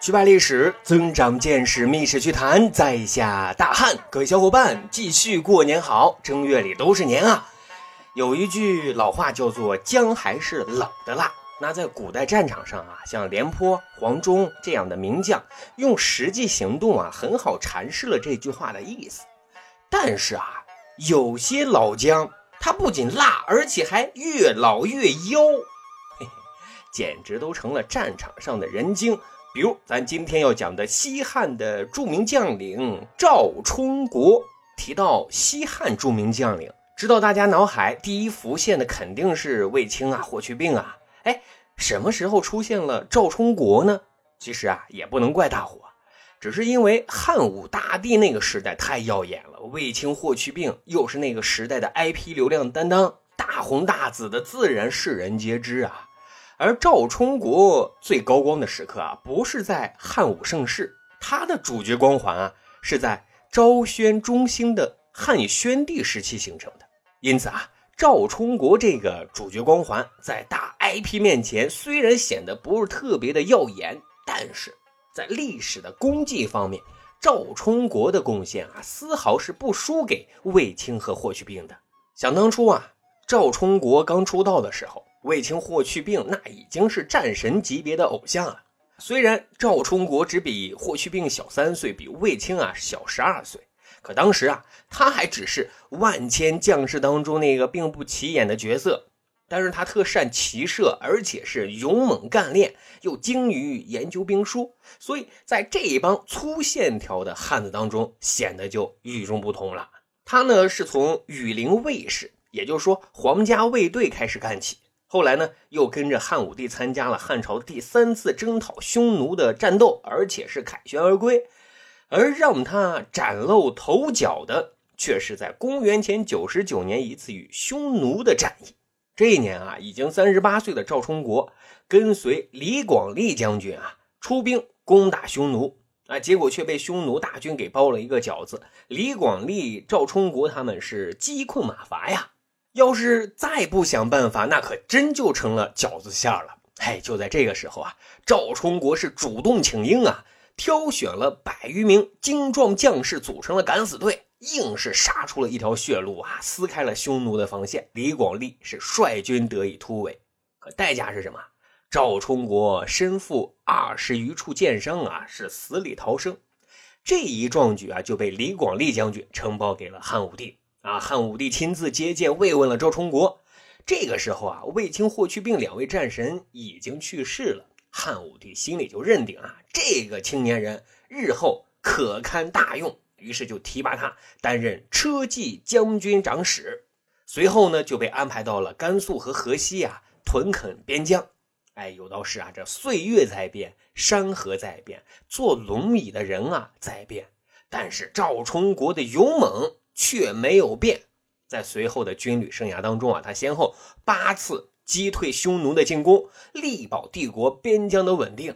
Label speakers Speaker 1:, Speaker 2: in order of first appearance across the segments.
Speaker 1: 去吧历史，增长见识，密室趣谈，在下大汉。各位小伙伴，继续过年好！正月里都是年啊。有一句老话叫做“姜还是冷的辣”。那在古代战场上啊，像廉颇、黄忠这样的名将，用实际行动啊，很好阐释了这句话的意思。但是啊，有些老姜他不仅辣，而且还越老越妖，嘿嘿，简直都成了战场上的人精。比如咱今天要讲的西汉的著名将领赵充国，提到西汉著名将领，知道大家脑海第一浮现的肯定是卫青啊、霍去病啊。哎，什么时候出现了赵充国呢？其实啊，也不能怪大伙，只是因为汉武大帝那个时代太耀眼了，卫青、霍去病又是那个时代的 IP 流量担当，大红大紫的，自然世人皆知啊。而赵充国最高光的时刻啊，不是在汉武盛世，他的主角光环啊，是在昭宣中兴的汉宣帝时期形成的。因此啊，赵充国这个主角光环在大 IP 面前虽然显得不是特别的耀眼，但是在历史的功绩方面，赵充国的贡献啊，丝毫是不输给卫青和霍去病的。想当初啊，赵充国刚出道的时候。卫青、霍去病那已经是战神级别的偶像了。虽然赵充国只比霍去病小三岁，比卫青啊小十二岁，可当时啊他还只是万千将士当中那个并不起眼的角色。但是他特善骑射，而且是勇猛干练，又精于研究兵书，所以在这一帮粗线条的汉子当中显得就与众不同了。他呢是从羽林卫士，也就是说皇家卫队开始干起。后来呢，又跟着汉武帝参加了汉朝第三次征讨匈奴的战斗，而且是凯旋而归。而让他崭露头角的，却是在公元前九十九年一次与匈奴的战役。这一年啊，已经三十八岁的赵充国，跟随李广利将军啊出兵攻打匈奴啊，结果却被匈奴大军给包了一个饺子。李广利、赵充国他们是鸡困马乏呀。要是再不想办法，那可真就成了饺子馅了。哎，就在这个时候啊，赵充国是主动请缨啊，挑选了百余名精壮将士，组成了敢死队，硬是杀出了一条血路啊，撕开了匈奴的防线。李广利是率军得以突围，可代价是什么？赵充国身负二十余处箭伤啊，是死里逃生。这一壮举啊，就被李广利将军呈报给了汉武帝。啊！汉武帝亲自接见慰问了赵充国。这个时候啊，卫青、霍去病两位战神已经去世了。汉武帝心里就认定啊，这个青年人日后可堪大用，于是就提拔他担任车骑将军长史。随后呢，就被安排到了甘肃和河西啊屯垦边疆。哎，有道是啊，这岁月在变，山河在变，坐龙椅的人啊在变，但是赵充国的勇猛。却没有变，在随后的军旅生涯当中啊，他先后八次击退匈奴的进攻，力保帝国边疆的稳定。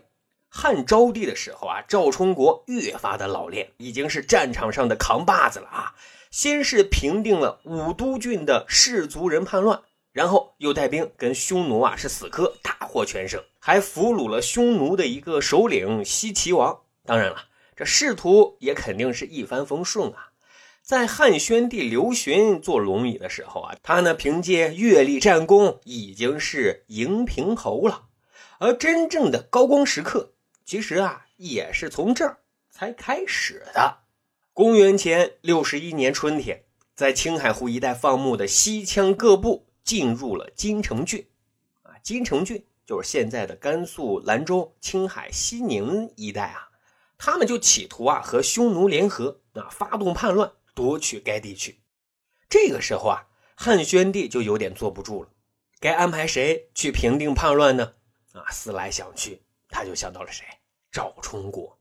Speaker 1: 汉昭帝的时候啊，赵充国越发的老练，已经是战场上的扛把子了啊。先是平定了武都郡的士族人叛乱，然后又带兵跟匈奴啊是死磕，大获全胜，还俘虏了匈奴的一个首领西岐王。当然了，这仕途也肯定是一帆风顺啊。在汉宣帝刘询做龙椅的时候啊，他呢凭借阅历战功已经是荧平侯了，而真正的高光时刻，其实啊也是从这儿才开始的。公元前六十一年春天，在青海湖一带放牧的西羌各部进入了金城郡，啊，金城郡就是现在的甘肃兰州、青海西宁一带啊，他们就企图啊和匈奴联合，啊发动叛乱。夺取该地区，这个时候啊，汉宣帝就有点坐不住了，该安排谁去平定叛乱呢？啊，思来想去，他就想到了谁？赵充国。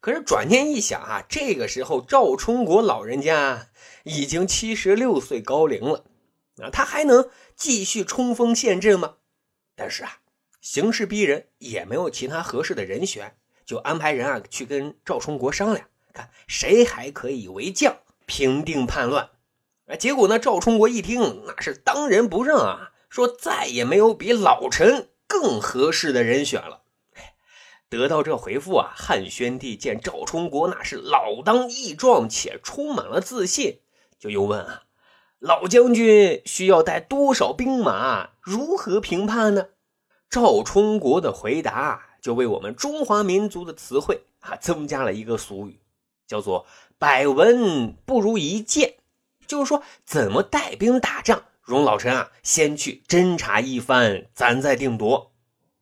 Speaker 1: 可是转念一想啊，这个时候赵充国老人家已经七十六岁高龄了，啊，他还能继续冲锋陷阵吗？但是啊，形势逼人，也没有其他合适的人选，就安排人啊去跟赵充国商量，看谁还可以为将。平定叛乱，啊，结果呢？赵充国一听，那是当仁不让啊，说再也没有比老臣更合适的人选了。得到这回复啊，汉宣帝见赵充国那是老当益壮且充满了自信，就又问啊：“老将军需要带多少兵马？如何评判呢？”赵充国的回答就为我们中华民族的词汇啊增加了一个俗语，叫做“百闻不如一见”，就是说怎么带兵打仗，容老臣啊先去侦查一番，咱再定夺。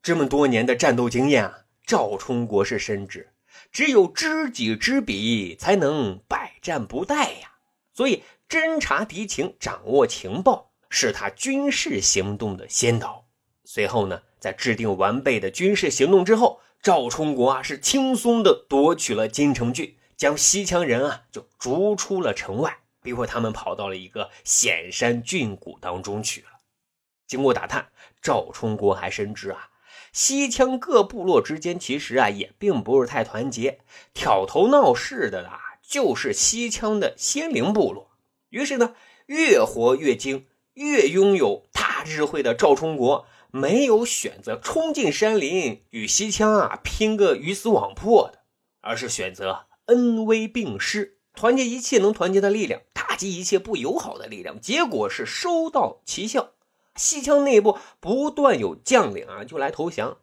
Speaker 1: 这么多年的战斗经验啊。赵充国是深知，只有知己知彼，才能百战不殆呀。所以，侦察敌情、掌握情报，是他军事行动的先导。随后呢，在制定完备的军事行动之后，赵充国啊是轻松的夺取了金城郡，将西羌人啊就逐出了城外，逼迫他们跑到了一个险山峻谷当中去了。经过打探，赵充国还深知啊。西羌各部落之间其实啊也并不是太团结，挑头闹事的啊就是西羌的仙灵部落。于是呢，越活越精、越拥有大智慧的赵充国，没有选择冲进山林与西羌啊拼个鱼死网破的，而是选择恩威并施，团结一切能团结的力量，打击一切不友好的力量。结果是收到奇效。西羌内部不断有将领啊，就来投降。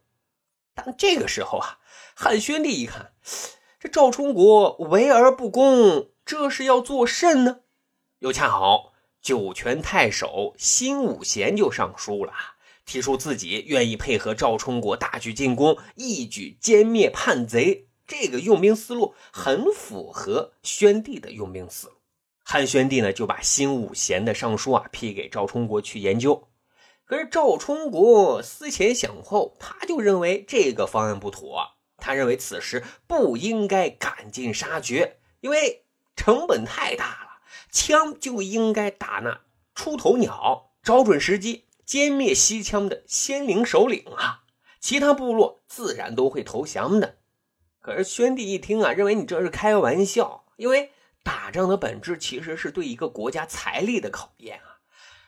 Speaker 1: 但这个时候啊，汉宣帝一看，这赵充国围而不攻，这是要做甚呢？又恰好酒泉太守辛武贤就上书了，提出自己愿意配合赵充国大举进攻，一举歼灭叛贼。这个用兵思路很符合宣帝的用兵思路。汉宣帝呢，就把新武贤的上书啊批给赵充国去研究。可是赵充国思前想后，他就认为这个方案不妥。他认为此时不应该赶尽杀绝，因为成本太大了。枪就应该打那出头鸟，找准时机歼灭西羌的先灵首领啊！其他部落自然都会投降的。可是宣帝一听啊，认为你这是开玩笑，因为打仗的本质其实是对一个国家财力的考验啊。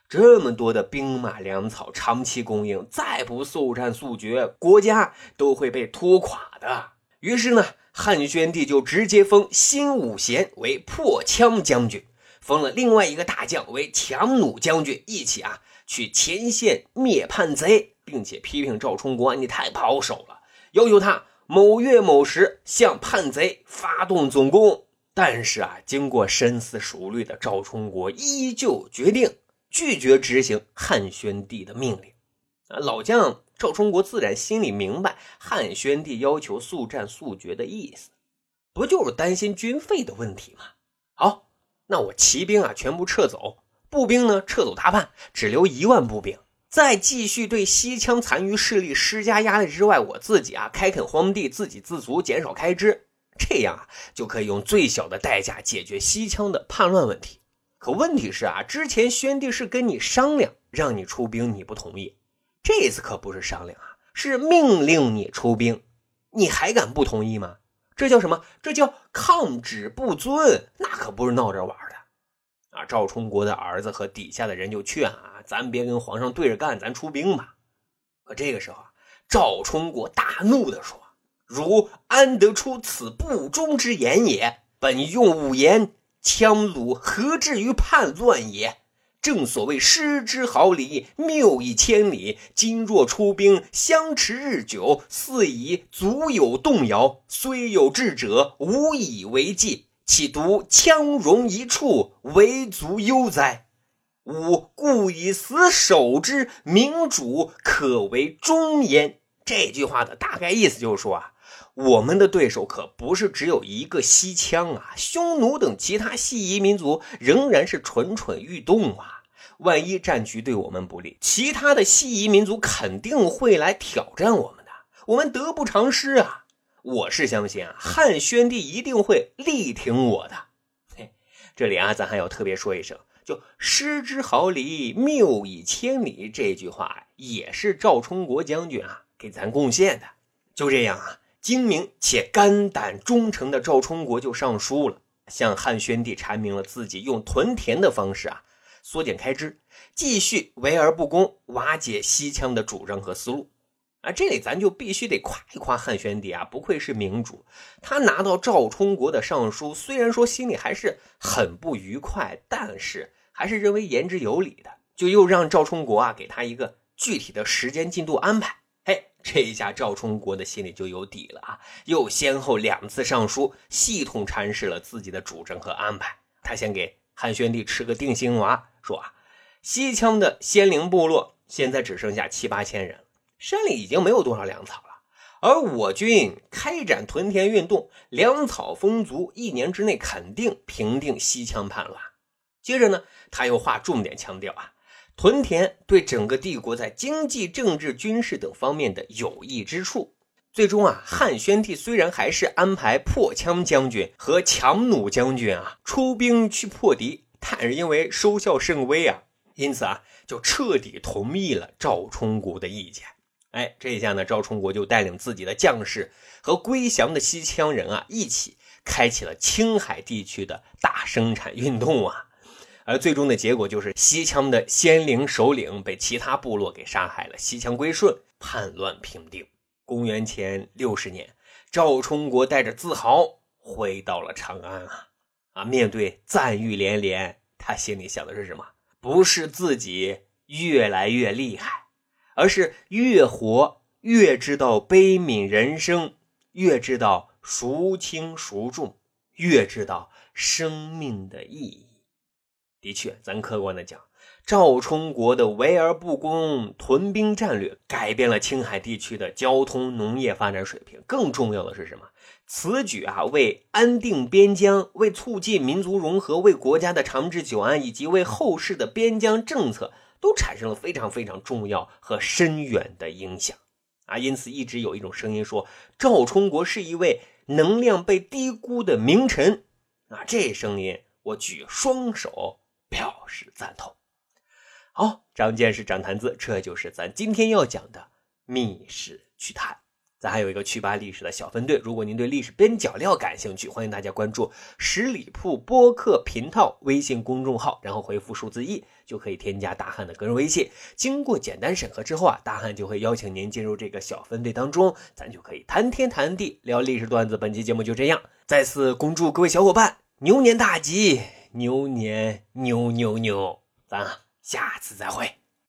Speaker 1: 这么多的兵马粮草长期供应，再不速战速决，国家都会被拖垮的。于是呢，汉宣帝就直接封辛武贤为破羌将军，封了另外一个大将为强弩将军，一起啊去前线灭叛贼，并且批评赵充国你太保守了，要求他某月某时向叛贼发动总攻。但是啊，经过深思熟虑的赵充国依旧决定。拒绝执行汉宣帝的命令，啊，老将赵充国自然心里明白汉宣帝要求速战速决的意思，不就是担心军费的问题吗？好，那我骑兵啊全部撤走，步兵呢撤走大半，只留一万步兵，在继续对西羌残余势力施加压力之外，我自己啊开垦荒地，自给自足，减少开支，这样啊就可以用最小的代价解决西羌的叛乱问题。可问题是啊，之前宣帝是跟你商量，让你出兵，你不同意。这次可不是商量啊，是命令你出兵，你还敢不同意吗？这叫什么？这叫抗旨不遵，那可不是闹着玩的。啊，赵充国的儿子和底下的人就劝啊，咱别跟皇上对着干，咱出兵吧。可这个时候啊，赵充国大怒地说：“汝安得出此不忠之言也？本用五言。”羌虏何至于叛乱也？正所谓失之毫厘，谬以千里。今若出兵，相持日久，似已足有动摇。虽有智者，无以为继，岂独羌戎一处，为足忧哉？吾故以死守之，明主可为忠焉。这句话的大概意思就是说啊。我们的对手可不是只有一个西羌啊，匈奴等其他西夷民族仍然是蠢蠢欲动啊！万一战局对我们不利，其他的西夷民族肯定会来挑战我们的，我们得不偿失啊！我是相信啊，汉宣帝一定会力挺我的。嘿，这里啊，咱还要特别说一声，就“失之毫厘，谬以千里”这句话，也是赵充国将军啊给咱贡献的。就这样啊。精明且肝胆忠诚的赵充国就上书了，向汉宣帝阐明了自己用屯田的方式啊，缩减开支，继续围而不攻，瓦解西羌的主张和思路。啊，这里咱就必须得夸一夸汉宣帝啊，不愧是明主。他拿到赵充国的上书，虽然说心里还是很不愉快，但是还是认为言之有理的，就又让赵充国啊给他一个具体的时间进度安排。嘿，这一下赵充国的心里就有底了啊，又先后两次上书，系统阐释了自己的主张和安排。他先给汉宣帝吃个定心丸，说啊，西羌的仙灵部落现在只剩下七八千人。山里已经没有多少粮草了，而我军开展屯田运动，粮草丰足，一年之内肯定平定西羌叛乱。接着呢，他又划重点强调啊，屯田对整个帝国在经济、政治、军事等方面的有益之处。最终啊，汉宣帝虽然还是安排破羌将军和强弩将军啊出兵去破敌，但是因为收效甚微啊，因此啊，就彻底同意了赵充国的意见。哎，这一下呢，赵充国就带领自己的将士和归降的西羌人啊，一起开启了青海地区的大生产运动啊。而最终的结果就是，西羌的先灵首领被其他部落给杀害了，西羌归顺，叛乱平定。公元前六十年，赵充国带着自豪回到了长安啊啊！面对赞誉连连，他心里想的是什么？不是自己越来越厉害。而是越活越知道悲悯人生，越知道孰轻孰重，越知道生命的意义。的确，咱客观的讲，赵充国的围而不攻、屯兵战略，改变了青海地区的交通、农业发展水平。更重要的是什么？此举啊，为安定边疆、为促进民族融合、为国家的长治久安，以及为后世的边疆政策。都产生了非常非常重要和深远的影响啊！因此，一直有一种声音说，赵充国是一位能量被低估的名臣啊！这声音我举双手表示赞同。好，长见识，长谈资，这就是咱今天要讲的密室趣谈。咱还有一个趣吧历史的小分队，如果您对历史边角料感兴趣，欢迎大家关注十里铺播客频道微信公众号，然后回复数字一就可以添加大汉的个人微信。经过简单审核之后啊，大汉就会邀请您进入这个小分队当中，咱就可以谈天谈地聊历史段子。本期节目就这样，再次恭祝各位小伙伴牛年大吉，牛年牛牛牛！咱下次再会。